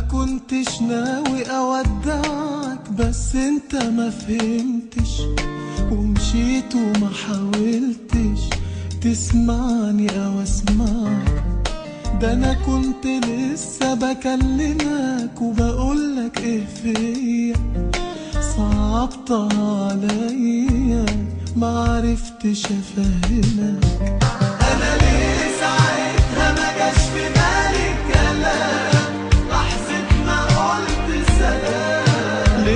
كنتش ناوي أودعك بس أنت ما فهمتش. ومشيت وما حاولتش تسمعني أو أسمعك. ده أنا كنت لسه بكلمك وبقولك إيه فيا. صعبتها عليا معرفتش أفهمك. أنا ليه ساعتها ما جاش في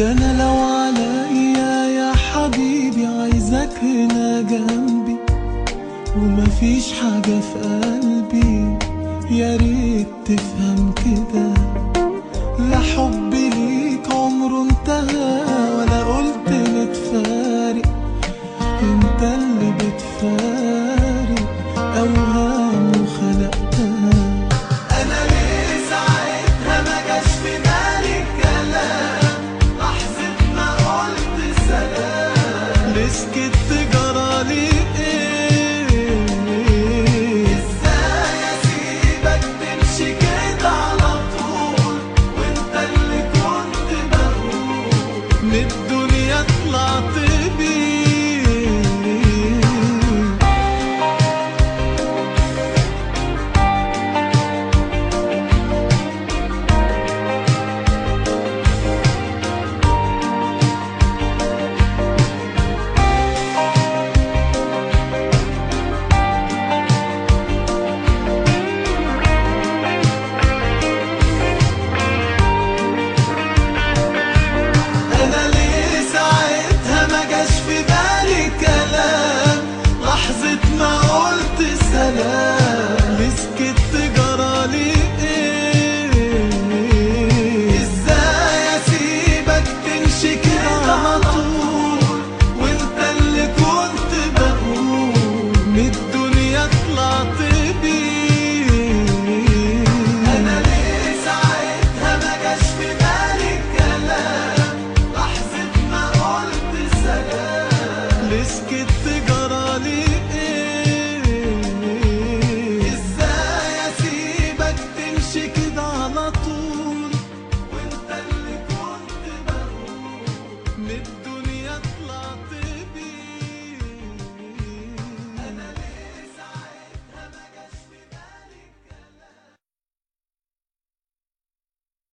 ده أنا لو عليا يا حبيبي عايزك هنا جنبي. ومفيش حاجة في قلبي. يا ريت تفهم كده. لا حبي midnight.